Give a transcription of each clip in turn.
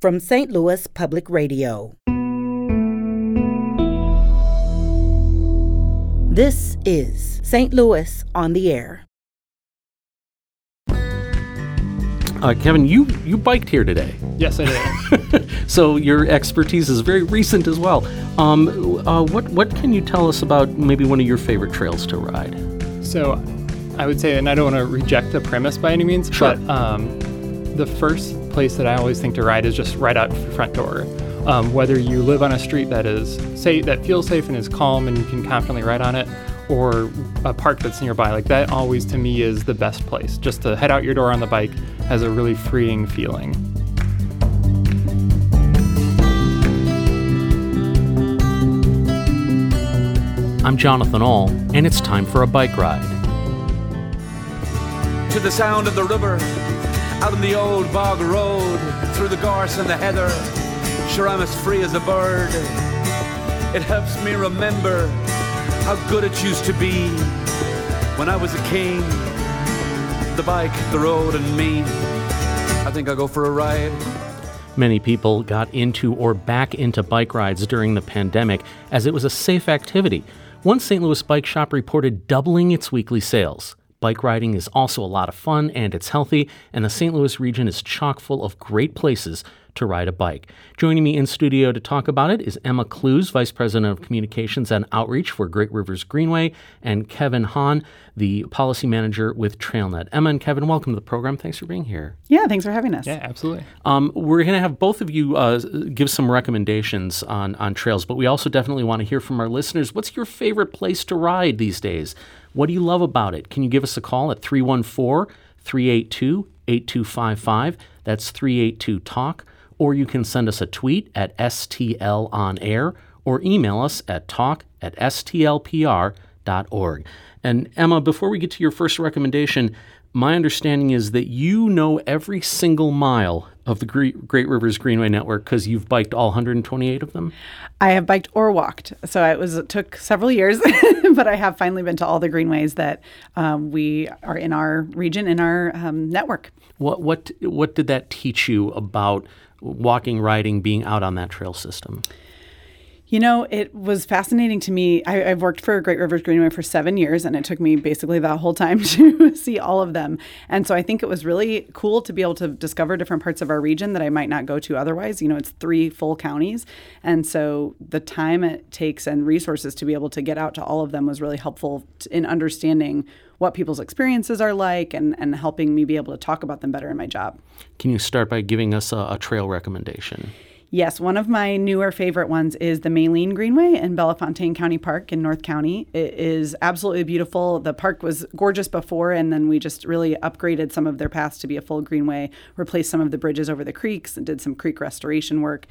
from St. Louis Public Radio. This is St. Louis on the Air. Uh, Kevin, you you biked here today, Yes, I did. so your expertise is very recent as well. Um, uh, what what can you tell us about maybe one of your favorite trails to ride? so I would say, and I don't want to reject the premise by any means, Sure. but um, the first place that I always think to ride is just right out your front door. Um, whether you live on a street that is safe, that feels safe and is calm, and you can confidently ride on it, or a park that's nearby, like that always to me is the best place. Just to head out your door on the bike has a really freeing feeling. I'm Jonathan Ahl, and it's time for a bike ride. to the sound of the river, out on the old bog road, through the gorse and the heather. Sure, I'm as free as a bird. It helps me remember how good it used to be when I was a king. The bike, the road, and me. I think I'll go for a ride. Many people got into or back into bike rides during the pandemic as it was a safe activity. One St. Louis bike shop reported doubling its weekly sales. Bike riding is also a lot of fun and it's healthy, and the St. Louis region is chock full of great places to ride a bike. Joining me in studio to talk about it is Emma Klues, Vice President of Communications and Outreach for Great Rivers Greenway, and Kevin Hahn, the Policy Manager with TrailNet. Emma and Kevin, welcome to the program. Thanks for being here. Yeah, thanks for having us. Yeah, absolutely. Um, we're going to have both of you uh, give some recommendations on, on trails, but we also definitely want to hear from our listeners. What's your favorite place to ride these days? What do you love about it? Can you give us a call at 314 382 8255? That's 382 Talk. Or you can send us a tweet at STL on air or email us at talk at stlpr.org. And Emma, before we get to your first recommendation, my understanding is that you know every single mile of the Great Rivers Greenway Network because you've biked all 128 of them. I have biked or walked, so it was it took several years, but I have finally been to all the greenways that um, we are in our region in our um, network. What what what did that teach you about walking, riding, being out on that trail system? You know, it was fascinating to me. I, I've worked for Great Rivers Greenway for seven years, and it took me basically that whole time to see all of them. And so I think it was really cool to be able to discover different parts of our region that I might not go to otherwise. You know, it's three full counties. And so the time it takes and resources to be able to get out to all of them was really helpful in understanding what people's experiences are like and, and helping me be able to talk about them better in my job. Can you start by giving us a, a trail recommendation? Yes, one of my newer favorite ones is the Maline Greenway in Bellefontaine County Park in North County. It is absolutely beautiful. The park was gorgeous before, and then we just really upgraded some of their paths to be a full greenway, replaced some of the bridges over the creeks, and did some creek restoration work.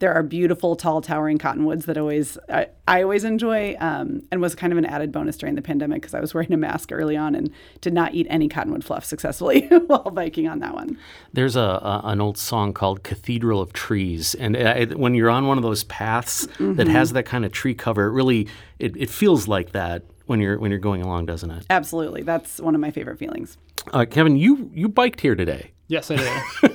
There are beautiful, tall, towering cottonwoods that always I, I always enjoy, um, and was kind of an added bonus during the pandemic because I was wearing a mask early on and did not eat any cottonwood fluff successfully while biking on that one. There's a, a an old song called "Cathedral of Trees," and uh, it, when you're on one of those paths that has that kind of tree cover, it really it, it feels like that when you're when you're going along, doesn't it? Absolutely, that's one of my favorite feelings. Uh, Kevin, you you biked here today. Yes, I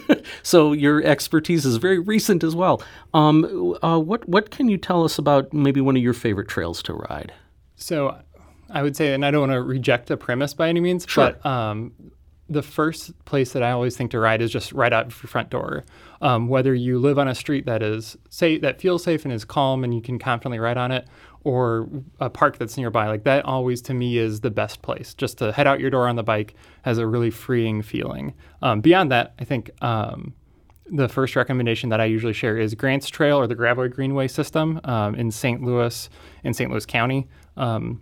do. so your expertise is very recent as well. Um, uh, what what can you tell us about maybe one of your favorite trails to ride? So I would say, and I don't want to reject the premise by any means, Sure. but um, the first place that I always think to ride is just right out your front door. Um, whether you live on a street that is safe, that feels safe and is calm, and you can confidently ride on it, or a park that's nearby, like that always to me is the best place. Just to head out your door on the bike has a really freeing feeling. Um, beyond that, I think. Um, the first recommendation that I usually share is Grants Trail or the Gravois Greenway system um, in St. Louis, in St. Louis County, um,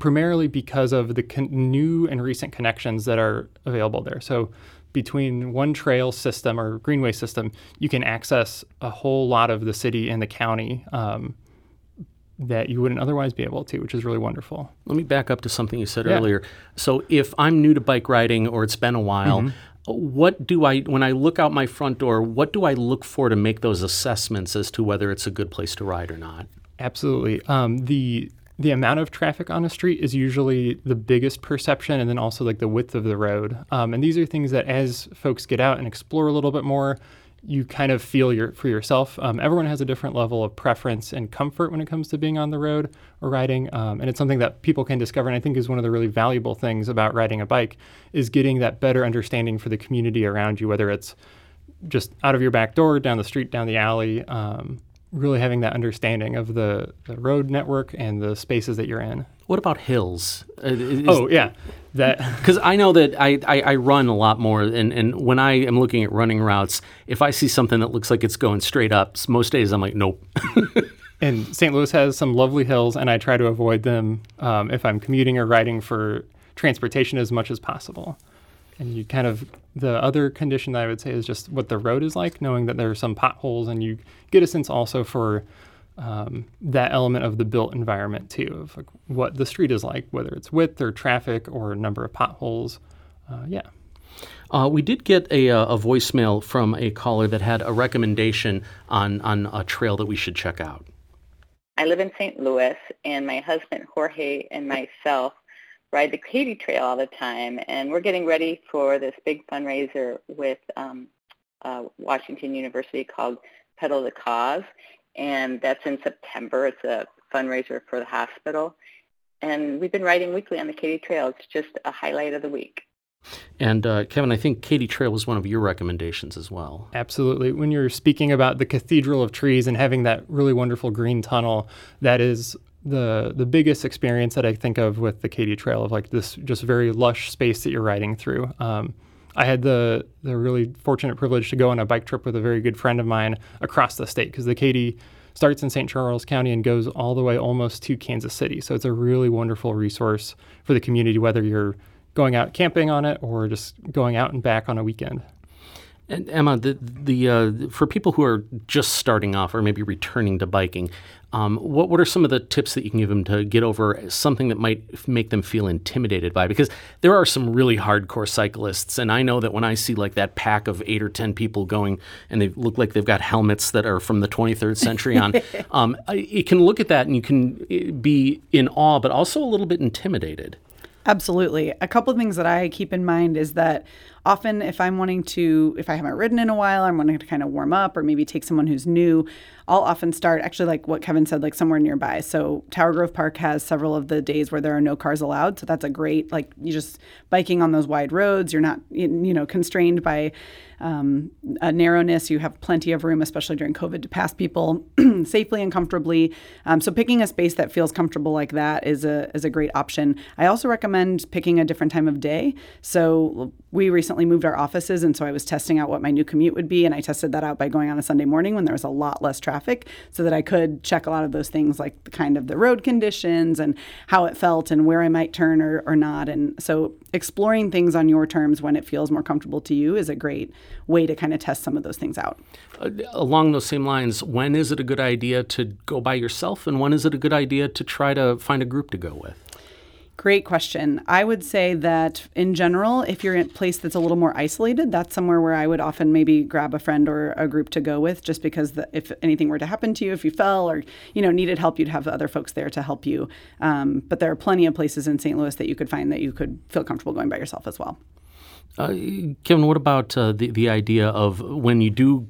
primarily because of the con- new and recent connections that are available there. So, between one trail system or greenway system, you can access a whole lot of the city and the county um, that you wouldn't otherwise be able to, which is really wonderful. Let me back up to something you said Yeah. earlier. So if I'm new to bike riding or it's been a while, Mm-hmm. what do I when I look out my front door, what do I look for to make those assessments as to whether it's a good place to ride or not? Absolutely. Um, the the amount of traffic on a street is usually the biggest perception, and then also like the width of the road. Um, and these are things that as folks get out and explore a little bit more, you kind of feel your for yourself. Um, everyone has a different level of preference and comfort when it comes to being on the road or riding, um, and it's something that people can discover. And I think is one of the really valuable things about riding a bike is getting that better understanding for the community around you, whether it's just out of your back door, down the street, down the alley. Um, really having that understanding of the, the road network and the spaces that you're in. What about hills? Uh, is, oh yeah, that because I know that I, I, I, run a lot more, and, and when I am looking at running routes, if I see something that looks like it's going straight up, most days I'm like, nope. and St. Louis has some lovely hills, and I try to avoid them um, if I'm commuting or riding for transportation as much as possible. And you kind of the other condition that I would say is just what the road is like, knowing that there are some potholes, and you get a sense also for um, that element of the built environment too, of like what the street is like, whether it's width or traffic or number of potholes. Uh, yeah. Uh, we did get a, uh, a voicemail from a caller that had a recommendation on, on a trail that we should check out. I live in St. Louis, and my husband Jorge and myself ride the Katy Trail all the time, and we're getting ready for this big fundraiser with um, uh, Washington University called Pedal the Cause, and that's in September. It's a fundraiser for the hospital. And we've been riding weekly on the Katy Trail. It's just a highlight of the week. And uh, Kevin, I think Katy Trail was one of your recommendations as well. Absolutely. When you're speaking about the Cathedral of Trees and having that really wonderful green tunnel, that is the the biggest experience that I think of with the Katy Trail of like this just very lush space that you're riding through. Um, I had the the really fortunate privilege to go on a bike trip with a very good friend of mine across the state because the Katy starts in St. Charles County and goes all the way almost to Kansas City. So it's a really wonderful resource for the community, whether you're going out camping on it or just going out and back on a weekend. And Emma, the the uh, for people who are just starting off or maybe returning to biking, um, what what are some of the tips that you can give them to get over something that might make them feel intimidated by? Because there are some really hardcore cyclists, and I know that when I see like that pack of eight or ten people going, and they look like they've got helmets that are from the 23rd century on, um, you can look at that and you can eh, be in awe, but also a little bit intimidated. Absolutely. A couple of things that I keep in mind is that often if I'm wanting to, if I haven't ridden in a while, I'm wanting to kind of warm up or maybe take someone who's new, I'll often start actually like what Kevin said, like somewhere nearby. So Tower Grove Park has several of the days where there are no cars allowed. So that's a great, like you just biking on those wide roads, you're not, you know, constrained by um, a narrowness. You have plenty of room, especially during COVID, to pass people safely and comfortably. Um, so picking a space that feels comfortable like that is a is a great option. I also recommend picking a different time of day. So we recently moved our offices, and so I was testing out what my new commute would be, and I tested that out by going on a Sunday morning when there was a lot less traffic, so that I could check a lot of those things like the kind of the road conditions and how it felt and where I might turn or, or not. And so exploring things on your terms when it feels more comfortable to you is a great way to kind of test some of those things out. Uh, along those same lines, when is it a good idea to go by yourself, and when is it a good idea to try to find a group to go with? Great question. I would say that in general, if you're in a place that's a little more isolated, that's somewhere where I would often maybe grab a friend or a group to go with, just because the, if anything were to happen to you, if you fell or you know needed help, you'd have other folks there to help you. Um, but there are plenty of places in St. Louis that you could find that you could feel comfortable going by yourself as well. Uh, Kevin, what about uh, the the idea of when you do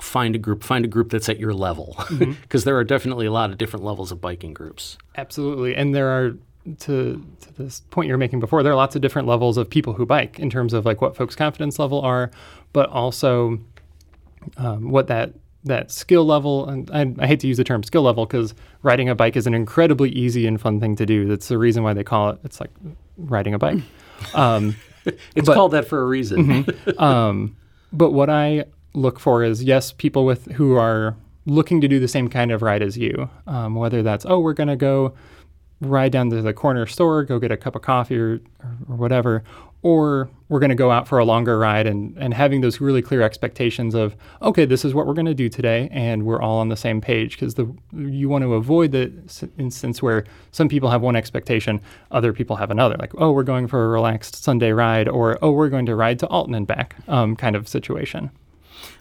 find a group, find a group that's at your level, because mm-hmm. there are definitely a lot of different levels of biking groups. Absolutely, and there are to, to this point you're making before, there are lots of different levels of people who bike in terms of like what folks' confidence level are, but also um, what that that skill level. And I, I hate to use the term skill level because riding a bike is an incredibly easy and fun thing to do. That's the reason why they call it. It's like riding a bike. Um, it's but, called that for a reason. mm-hmm. um, but what I look for is yes, people with who are looking to do the same kind of ride as you. Um, whether that's oh, we're gonna go ride down to the corner store, go get a cup of coffee or, or whatever, or we're going to go out for a longer ride and, and having those really clear expectations of, okay, this is what we're going to do today, and we're all on the same page because the you want to avoid the instance where some people have one expectation, other people have another, like, oh, we're going for a relaxed Sunday ride, or oh, we're going to ride to Alton and back, um, kind of situation.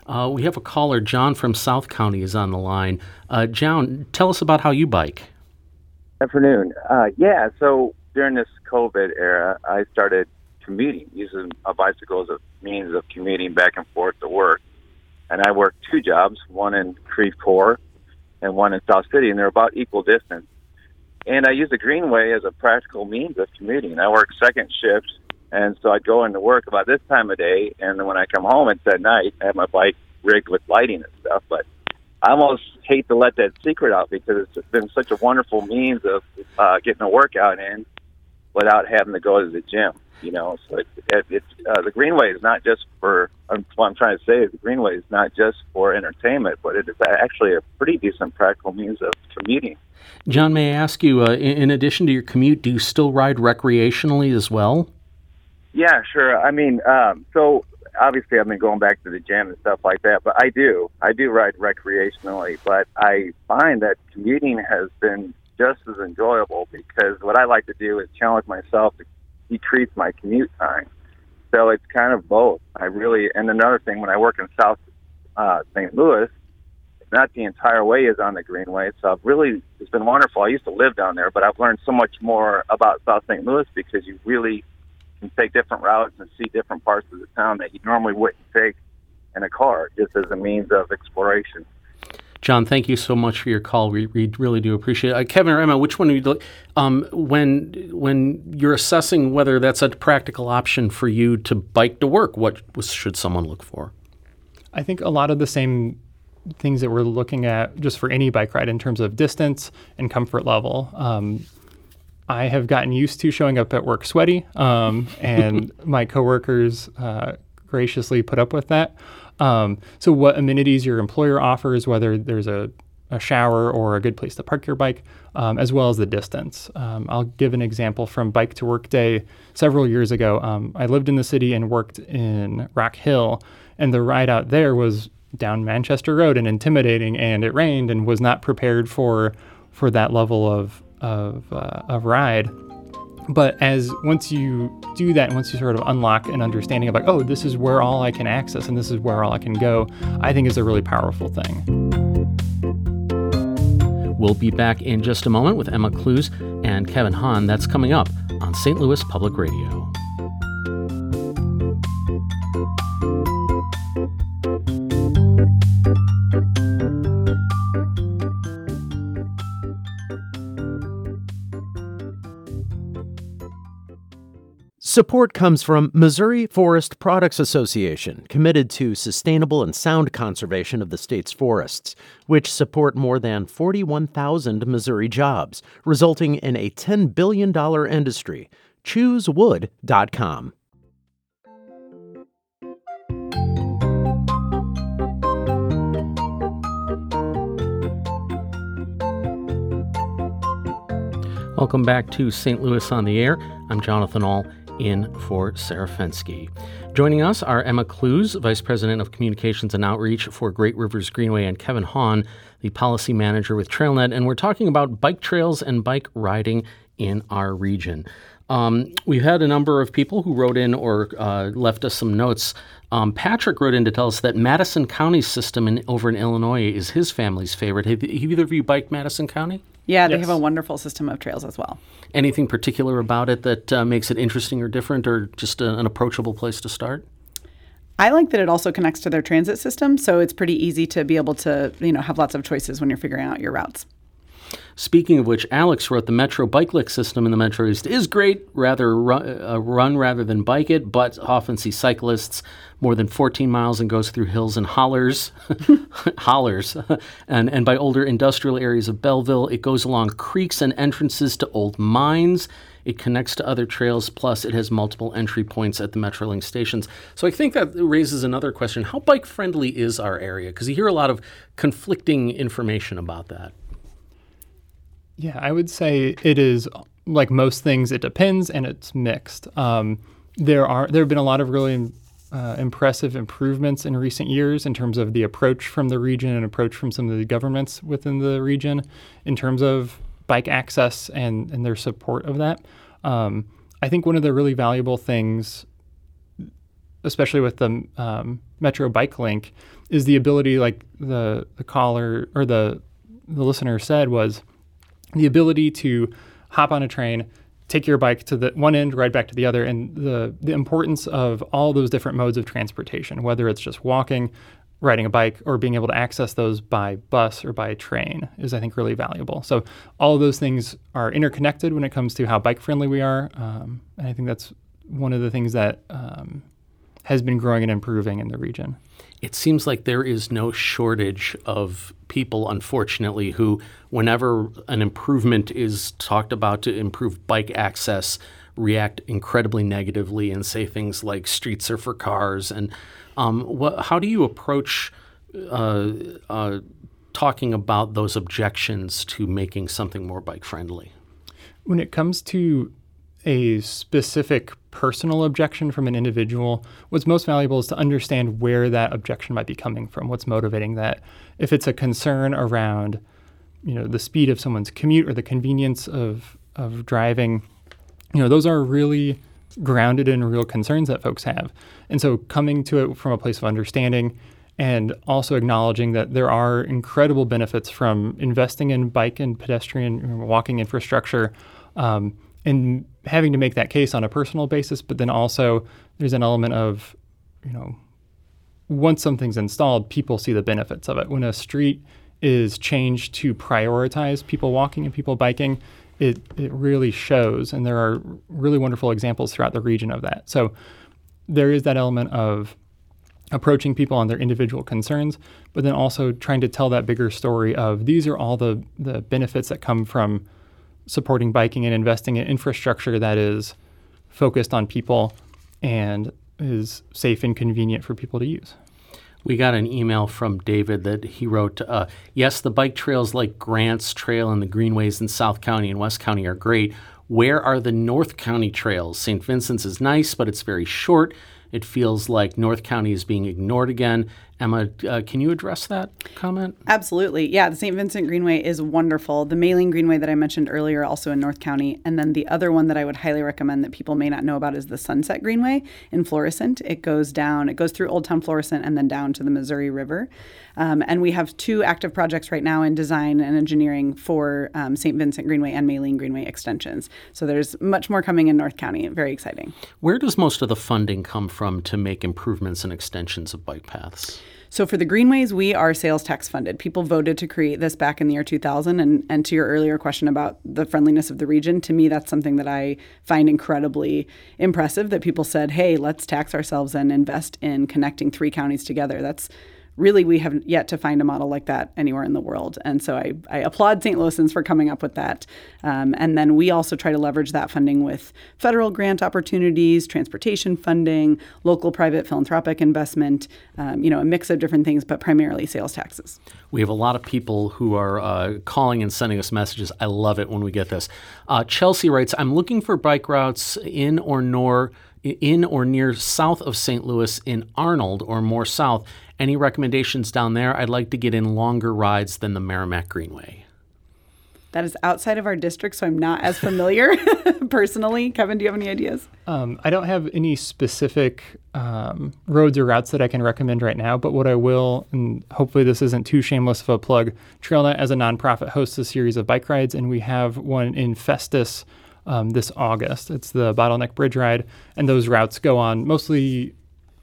Uh, we have a caller, John from South County, is on the line. Uh, John, tell us about how you bike. Afternoon. Uh, yeah, so during this COVID era, I started commuting, using a bicycle as a means of commuting back and forth to work. and I work two jobs, one in Creve Coeur and one in South City, and they're about equal distance. And I use the Greenway as a practical means of commuting. I work second shift, and so I'd go into work about this time of day, and then when I come home, it's at night. I have my bike rigged with lighting and stuff, but I almost hate to let that secret out because it's been such a wonderful means of uh, getting a workout in without having to go to the gym. You know, so it, it, it's uh, the Greenway is not just for. Um, what I'm trying to say is the Greenway is not just for entertainment, but it is actually a pretty decent practical means of commuting. John, may I ask you, uh, in, in addition to your commute, do you still ride recreationally as well? Yeah, sure. I mean, um, so obviously I've been going back to the gym and stuff like that, but I do. I do ride recreationally, but I find that commuting has been just as enjoyable because what I like to do is challenge myself to decrease my commute time. So it's kind of both. I really, and another thing, when I work in South uh, St. Louis, not the entire way is on the Greenway. So I've really, it's been wonderful. I used to live down there, but I've learned so much more about South St. Louis because you really can take different routes and see different parts of the town that you normally wouldn't take in a car, just as a means of exploration. John, thank you so much for your call. We, we really do appreciate it. Uh, Kevin or Emma, which one do you um, when when you're assessing whether that's a practical option for you to bike to work? What should someone look for? I think a lot of the same things that we're looking at just for any bike ride in terms of distance and comfort level. Um, I have gotten used to showing up at work sweaty, um, and my coworkers uh, graciously put up with that. Um, so, what amenities your employer offers, whether there's a, a shower or a good place to park your bike, um, as well as the distance. Um, I'll give an example from Bike to Work Day several years ago. Um, I lived in the city and worked in Rock Hill, and the ride out there was down Manchester Road and intimidating, and it rained and was not prepared for for that level of of, uh, of ride. But as once you do that, once you sort of unlock an understanding of like, oh, this is where all I can access and this is where all I can go, I think is a really powerful thing. We'll be back in just a moment with Emma Klues and Kevin Hahn. That's coming up on St. Louis Public Radio. Support comes from Missouri Forest Products Association, committed to sustainable and sound conservation of the state's forests, which support more than 41,000 Missouri jobs, resulting in a $10 billion industry. ChooseWood.com. Welcome back to St. Louis on the Air. I'm Jonathan Ahl in for Sarah Joining us are Emma Klues, Vice President of Communications and Outreach for Great Rivers Greenway, and Kevin Hahn, the Policy Manager with TrailNet. And we're talking about bike trails and bike riding in our region. Um, we've had a number of people who wrote in or uh, left us some notes. Um, Patrick wrote in to tell us that Madison County's system in, over in Illinois is his family's favorite. Have, have either of you biked Madison County? Yeah, they Yes. have a wonderful system of trails as well. Anything particular about it that uh, makes it interesting or different, or just a, an approachable place to start? I like that it also connects to their transit system, so it's pretty easy to be able to, you know, have lots of choices when you're figuring out your routes. Speaking of which, Alex wrote the Metro Bike Link system in the Metro East is great, rather run, uh, run rather than bike it, but often see cyclists more than 14 miles and goes through hills and hollers, hollers, and, and by older industrial areas of Belleville. It goes along creeks and entrances to old mines. It connects to other trails, plus it has multiple entry points at the Metrolink stations. So I think that raises another question. How bike friendly is our area? Because you hear a lot of conflicting information about that. Yeah, I would say it is like most things. It depends, and it's mixed. Um, there are there have been a lot of really uh, impressive improvements in recent years in terms of the approach from the region and approach from some of the governments within the region in terms of bike access and and their support of that. Um, I think one of the really valuable things, especially with the um, Metro Bike Link, is the ability, like the the caller or the the listener said, was the ability to hop on a train, take your bike to the one end, ride back to the other, and the the importance of all those different modes of transportation, whether it's just walking, riding a bike or being able to access those by bus or by train is, I think, really valuable. So all those things are interconnected when it comes to how bike friendly we are. Um, and I think that's one of the things that um, has been growing and improving in the region. It seems like there is no shortage of people, unfortunately, who, whenever an improvement is talked about to improve bike access, react incredibly negatively and say things like streets are for cars. And um, what, how do you approach uh, uh, talking about those objections to making something more bike friendly? When it comes to a specific personal objection from an individual, what's most valuable is to understand where that objection might be coming from, what's motivating that. If it's a concern around, you know, the speed of someone's commute or the convenience of of driving, you know, those are really grounded in real concerns that folks have. And so coming to it from a place of understanding and also acknowledging that there are incredible benefits from investing in bike and pedestrian walking infrastructure um, and having to make that case on a personal basis, but then also there's an element of, you know, once something's installed, people see the benefits of it. When a street is changed to prioritize people walking and people biking, it, it really shows. And there are really wonderful examples throughout the region of that. So there is that element of approaching people on their individual concerns, but then also trying to tell that bigger story of these are all the, the benefits that come from supporting biking and investing in infrastructure that is focused on people and is safe and convenient for people to use. We got an email from David that he wrote uh, Yes, the bike trails like Grants Trail and the greenways in South County and West County are great. Where are the North County trails? St. Vincent's is nice, but it's very short. It feels like North County is being ignored again. Emma, uh, can you address that comment? Absolutely. Yeah, the St. Vincent Greenway is wonderful. The Maline Greenway that I mentioned earlier, also in North County. And then the other one that I would highly recommend that people may not know about is the Sunset Greenway in Florissant. It goes down, it goes through Old Town Florissant and then down to the Missouri River. Um, and we have two active projects right now in design and engineering for um, St. Vincent Greenway and Maline Greenway extensions. So there's much more coming in North County. Very exciting. Where does most of the funding come from to make improvements and extensions of bike paths? So for the greenways, we are sales tax funded. People voted to create this back in the year 2000. And, and to your earlier question about the friendliness of the region, to me, that's something that I find incredibly impressive that people said, hey, let's tax ourselves and invest in connecting three counties together. That's really we have yet to find a model like that anywhere in the world. And so I, I applaud St. Louisans for coming up with that. Um, and then we also try to leverage that funding with federal grant opportunities, transportation funding, local private philanthropic investment, um, you know, a mix of different things, but primarily sales taxes. We have a lot of people who are uh, calling and sending us messages. I love it when we get this. Uh, Chelsea writes, I'm looking for bike routes in or nor in or near south of St. Louis in Arnold or more south. Any recommendations down there? I'd like to get in longer rides than the Meramec Greenway. That is outside of our district, so I'm not as familiar personally. Kevin, do you have any ideas? Um, I don't have any specific um, roads or routes that I can recommend right now, but what I will, and hopefully this isn't too shameless of a plug, TrailNet as a nonprofit hosts a series of bike rides, and we have one in Festus um, this August. It's the Bottleneck Bridge Ride, and those routes go on mostly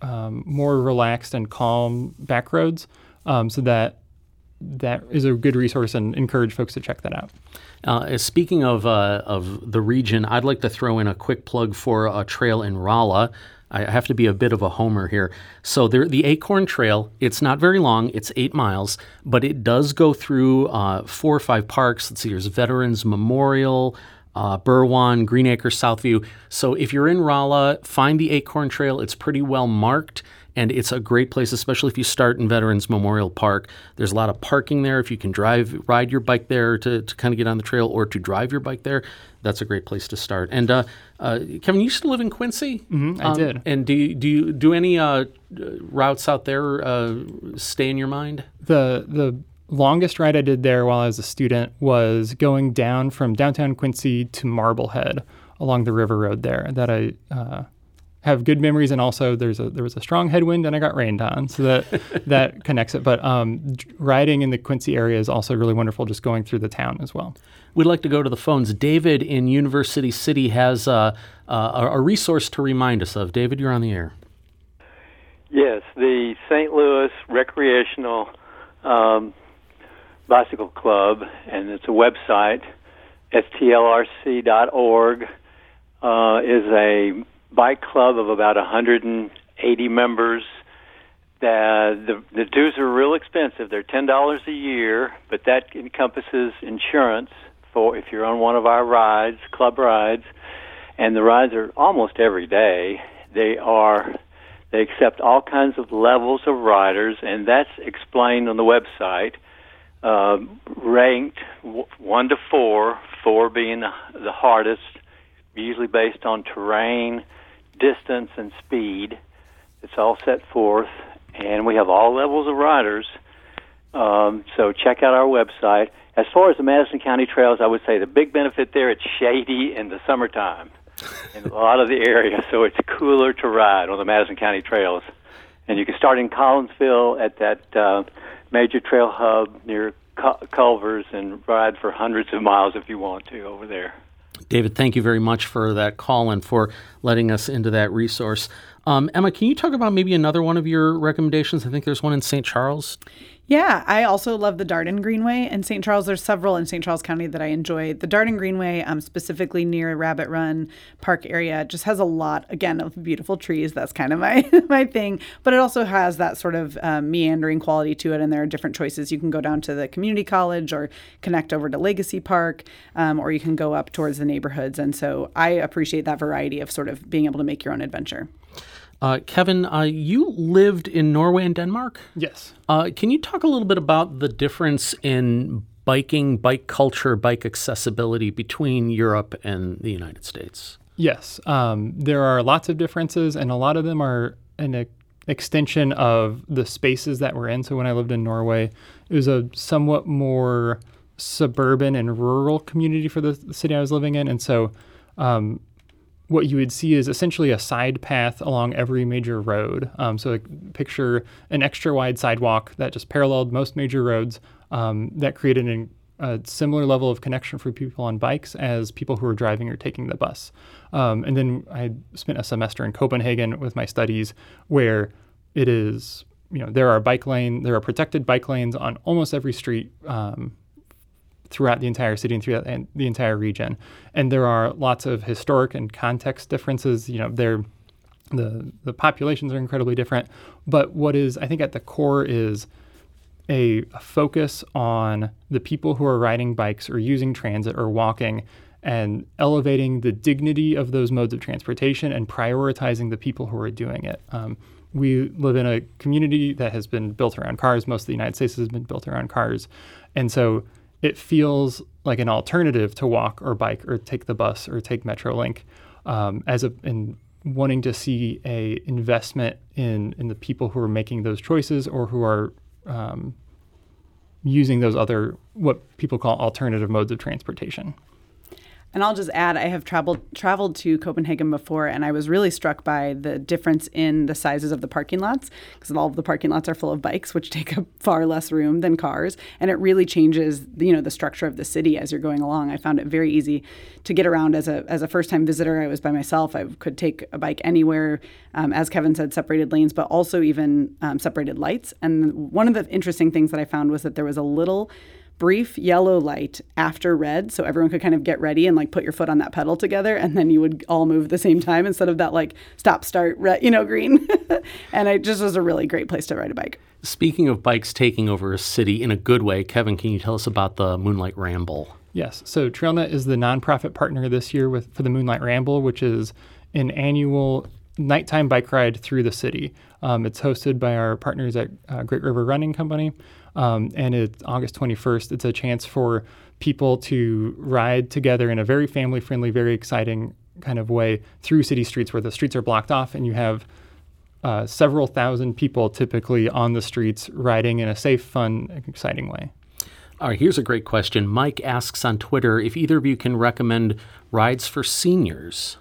um, more relaxed and calm back roads, um, so that that is a good resource and encourage folks to check that out. Uh, speaking of uh, of the region, I'd like to throw in a quick plug for a trail in Rolla. I have to be a bit of a homer here. So there, the Acorn Trail, it's not very long. It's eight miles, but it does go through uh, four or five parks. Let's see, there's Veterans Memorial, uh, Ber Juan, Green Acres, Southview. So if you're in Rolla, find the Acorn Trail. It's pretty well marked and it's a great place, especially if you start in Veterans Memorial Park. There's a lot of parking there. If you can drive, ride your bike there to, to kind of get on the trail or to drive your bike there, that's a great place to start. And uh, uh, Kevin, you used to live in Quincy. Mm-hmm, I um, did. And do you, do you do any uh, routes out there uh, stay in your mind? The the longest ride I did there while I was a student was going down from downtown Quincy to Marblehead along the river road there. That I uh, have good memories, and also there's a there was a strong headwind and I got rained on, so that that connects it. But um, riding in the Quincy area is also really wonderful, just going through the town as well. We'd like to go to the phones. David in University City has uh, uh, a resource to remind us of. David, you're on the air. Yes, the St. Louis Recreational um, Bicycle Club, and it's a website, stlrc.org, uh, is a bike club of about 180 members. The, the, the dues are real expensive. They're $10 a year, but that encompasses insurance for if you're on one of our rides, club rides, and the rides are almost every day. They are they accept all kinds of levels of riders, and that's explained on the website. Uh, ranked w- one to four, four being the, the hardest, usually based on terrain, distance, and speed. It's all set forth, and we have all levels of riders. Um, so check out our website. As far as the Madison County trails, I would say the big benefit there it's shady in the summertime in a lot of the area, so it's cooler to ride on the Madison County trails. And you can start in Collinsville at that uh, major trail hub near Culver's and ride for hundreds of miles if you want to over there. David, thank you very much for that call and for letting us into that resource. Um, Emma, can you talk about maybe another one of your recommendations? I think there's one in St. Charles. Yeah, I also love the Dardenne Greenway in St. Charles. There's several in St. Charles County that I enjoy. The Dardenne Greenway, um, specifically near Rabbit Run Park area, just has a lot again of beautiful trees. That's kind of my my thing. But it also has that sort of um, meandering quality to it, and there are different choices. You can go down to the community college or connect over to Legacy Park, um, or you can go up towards the neighborhoods. And so I appreciate that variety of sort of being able to make your own adventure. Uh, Kevin, uh, you lived in Norway and Denmark? Yes. Uh, can you talk a little bit about the difference in biking, bike culture, bike accessibility between Europe and the United States? Yes. Um, there are lots of differences, and a lot of them are an extension of the spaces that we're in. So when I lived in Norway, it was a somewhat more suburban and rural community for the city I was living in. And so um, what you would see is essentially a side path along every major road. Um, so picture an extra wide sidewalk that just paralleled most major roads um, that created an, a similar level of connection for people on bikes as people who are driving or taking the bus. Um, and then I spent a semester in Copenhagen with my studies where it is, you know, there are bike lane, there are protected bike lanes on almost every street um, throughout the entire city and throughout the entire region. And there are lots of historic and context differences. You know, they're the the populations are incredibly different. But what is I think at the core is a, a focus on the people who are riding bikes or using transit or walking and elevating the dignity of those modes of transportation and prioritizing the people who are doing it. Um, we live in a community that has been built around cars. Most of the United States has been built around cars. And so it feels like an alternative to walk or bike or take the bus or take Metrolink um, as a in wanting to see a investment in in the people who are making those choices or who are um, using those other what people call alternative modes of transportation. And I'll just add, I have traveled traveled to Copenhagen before, and I was really struck by the difference in the sizes of the parking lots because all of the parking lots are full of bikes, which take up far less room than cars, and it really changes, you know, the structure of the city as you're going along. I found it very easy to get around as a as a first time visitor. I was by myself. I could take a bike anywhere, um, as Kevin said, separated lanes, but also even um, separated lights. And one of the interesting things that I found was that there was a little brief yellow light after red so everyone could kind of get ready and like put your foot on that pedal together and then you would all move at the same time instead of that like stop start red, you know green. And it just was a really great place to ride a bike. Speaking of bikes taking over a city in a good way kevin can you tell us about the moonlight ramble? Yes. So trailnet is the nonprofit partner this year with for the moonlight ramble which is an annual nighttime bike ride through the city. Um, it's hosted by our partners at uh, great river running company um, and it's August 21st. It's a chance for people to ride together in a very family friendly, very exciting kind of way through city streets where the streets are blocked off and you have uh, several thousand people typically on the streets riding in a safe, fun, exciting way. All right, here's a great question. Mike asks on Twitter if either of you can recommend rides for seniors.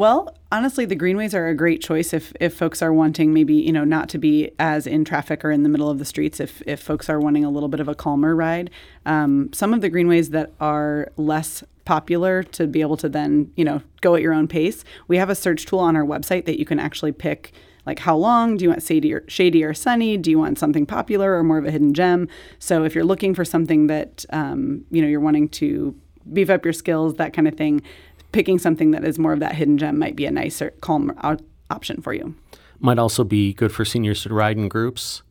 Well, honestly, the greenways are a great choice if, if folks are wanting maybe, you know, not to be as in traffic or in the middle of the streets, if, if folks are wanting a little bit of a calmer ride. Um, some of the greenways that are less popular to be able to then, you know, go at your own pace, we have a search tool on our website that you can actually pick like how long? Do you want shady or, shady or sunny? Do you want something popular or more of a hidden gem? So if you're looking for something that um, you know you're wanting to beef up your skills, that kind of thing, picking something that is more of that hidden gem might be a nicer, calm option for you. Might also be good for seniors to ride in groups.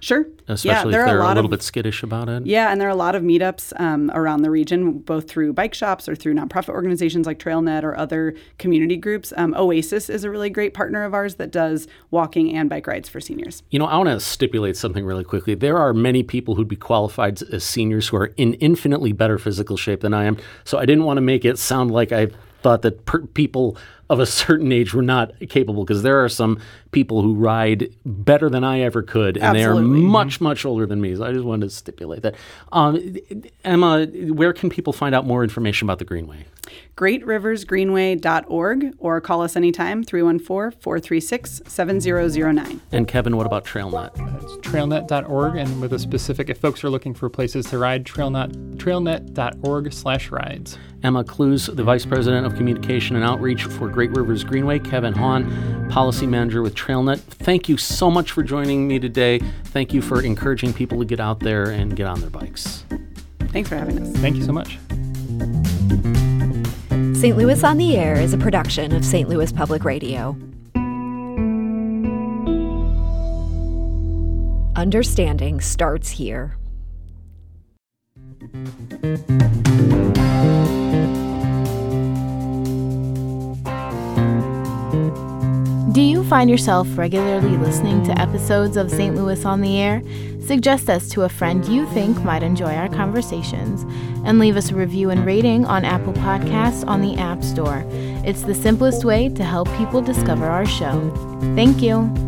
Sure. Especially yeah, if they're a, a, little of, bit skittish about it. Yeah, and there are a lot of meetups um, around the region, both through bike shops or through nonprofit organizations like TrailNet or other community groups. Um, Oasis is a really great partner of ours that does walking and bike rides for seniors. You know, I want to stipulate something really quickly. There are many people who'd be qualified as seniors who are in infinitely better physical shape than I am. So I didn't want to make it sound like I thought that per- people of a certain age were not capable because there are some people who ride better than I ever could, and Absolutely. they are much, much older than me. So I just wanted to stipulate that. Um, Emma, where can people find out more information about the Greenway? greatriversgreenway.org or call us anytime 314-436-7009 and kevin what about trailnet it's trailnet.org and with a specific if folks are looking for places to ride trailnet trailnet.org slash rides emma klues the vice president of communication and outreach for great rivers greenway kevin hahn policy manager with trailnet thank you so much for joining me today thank you for encouraging people to get out there and get on their bikes thanks for having us thank you so much St. Louis on the Air is a production of St. Louis Public Radio. Understanding starts here. Do you find yourself regularly listening to episodes of St. Louis on the Air? Suggest us to a friend you think might enjoy our conversations and leave us a review and rating on Apple Podcasts on the App Store. It's the simplest way to help people discover our show. Thank you.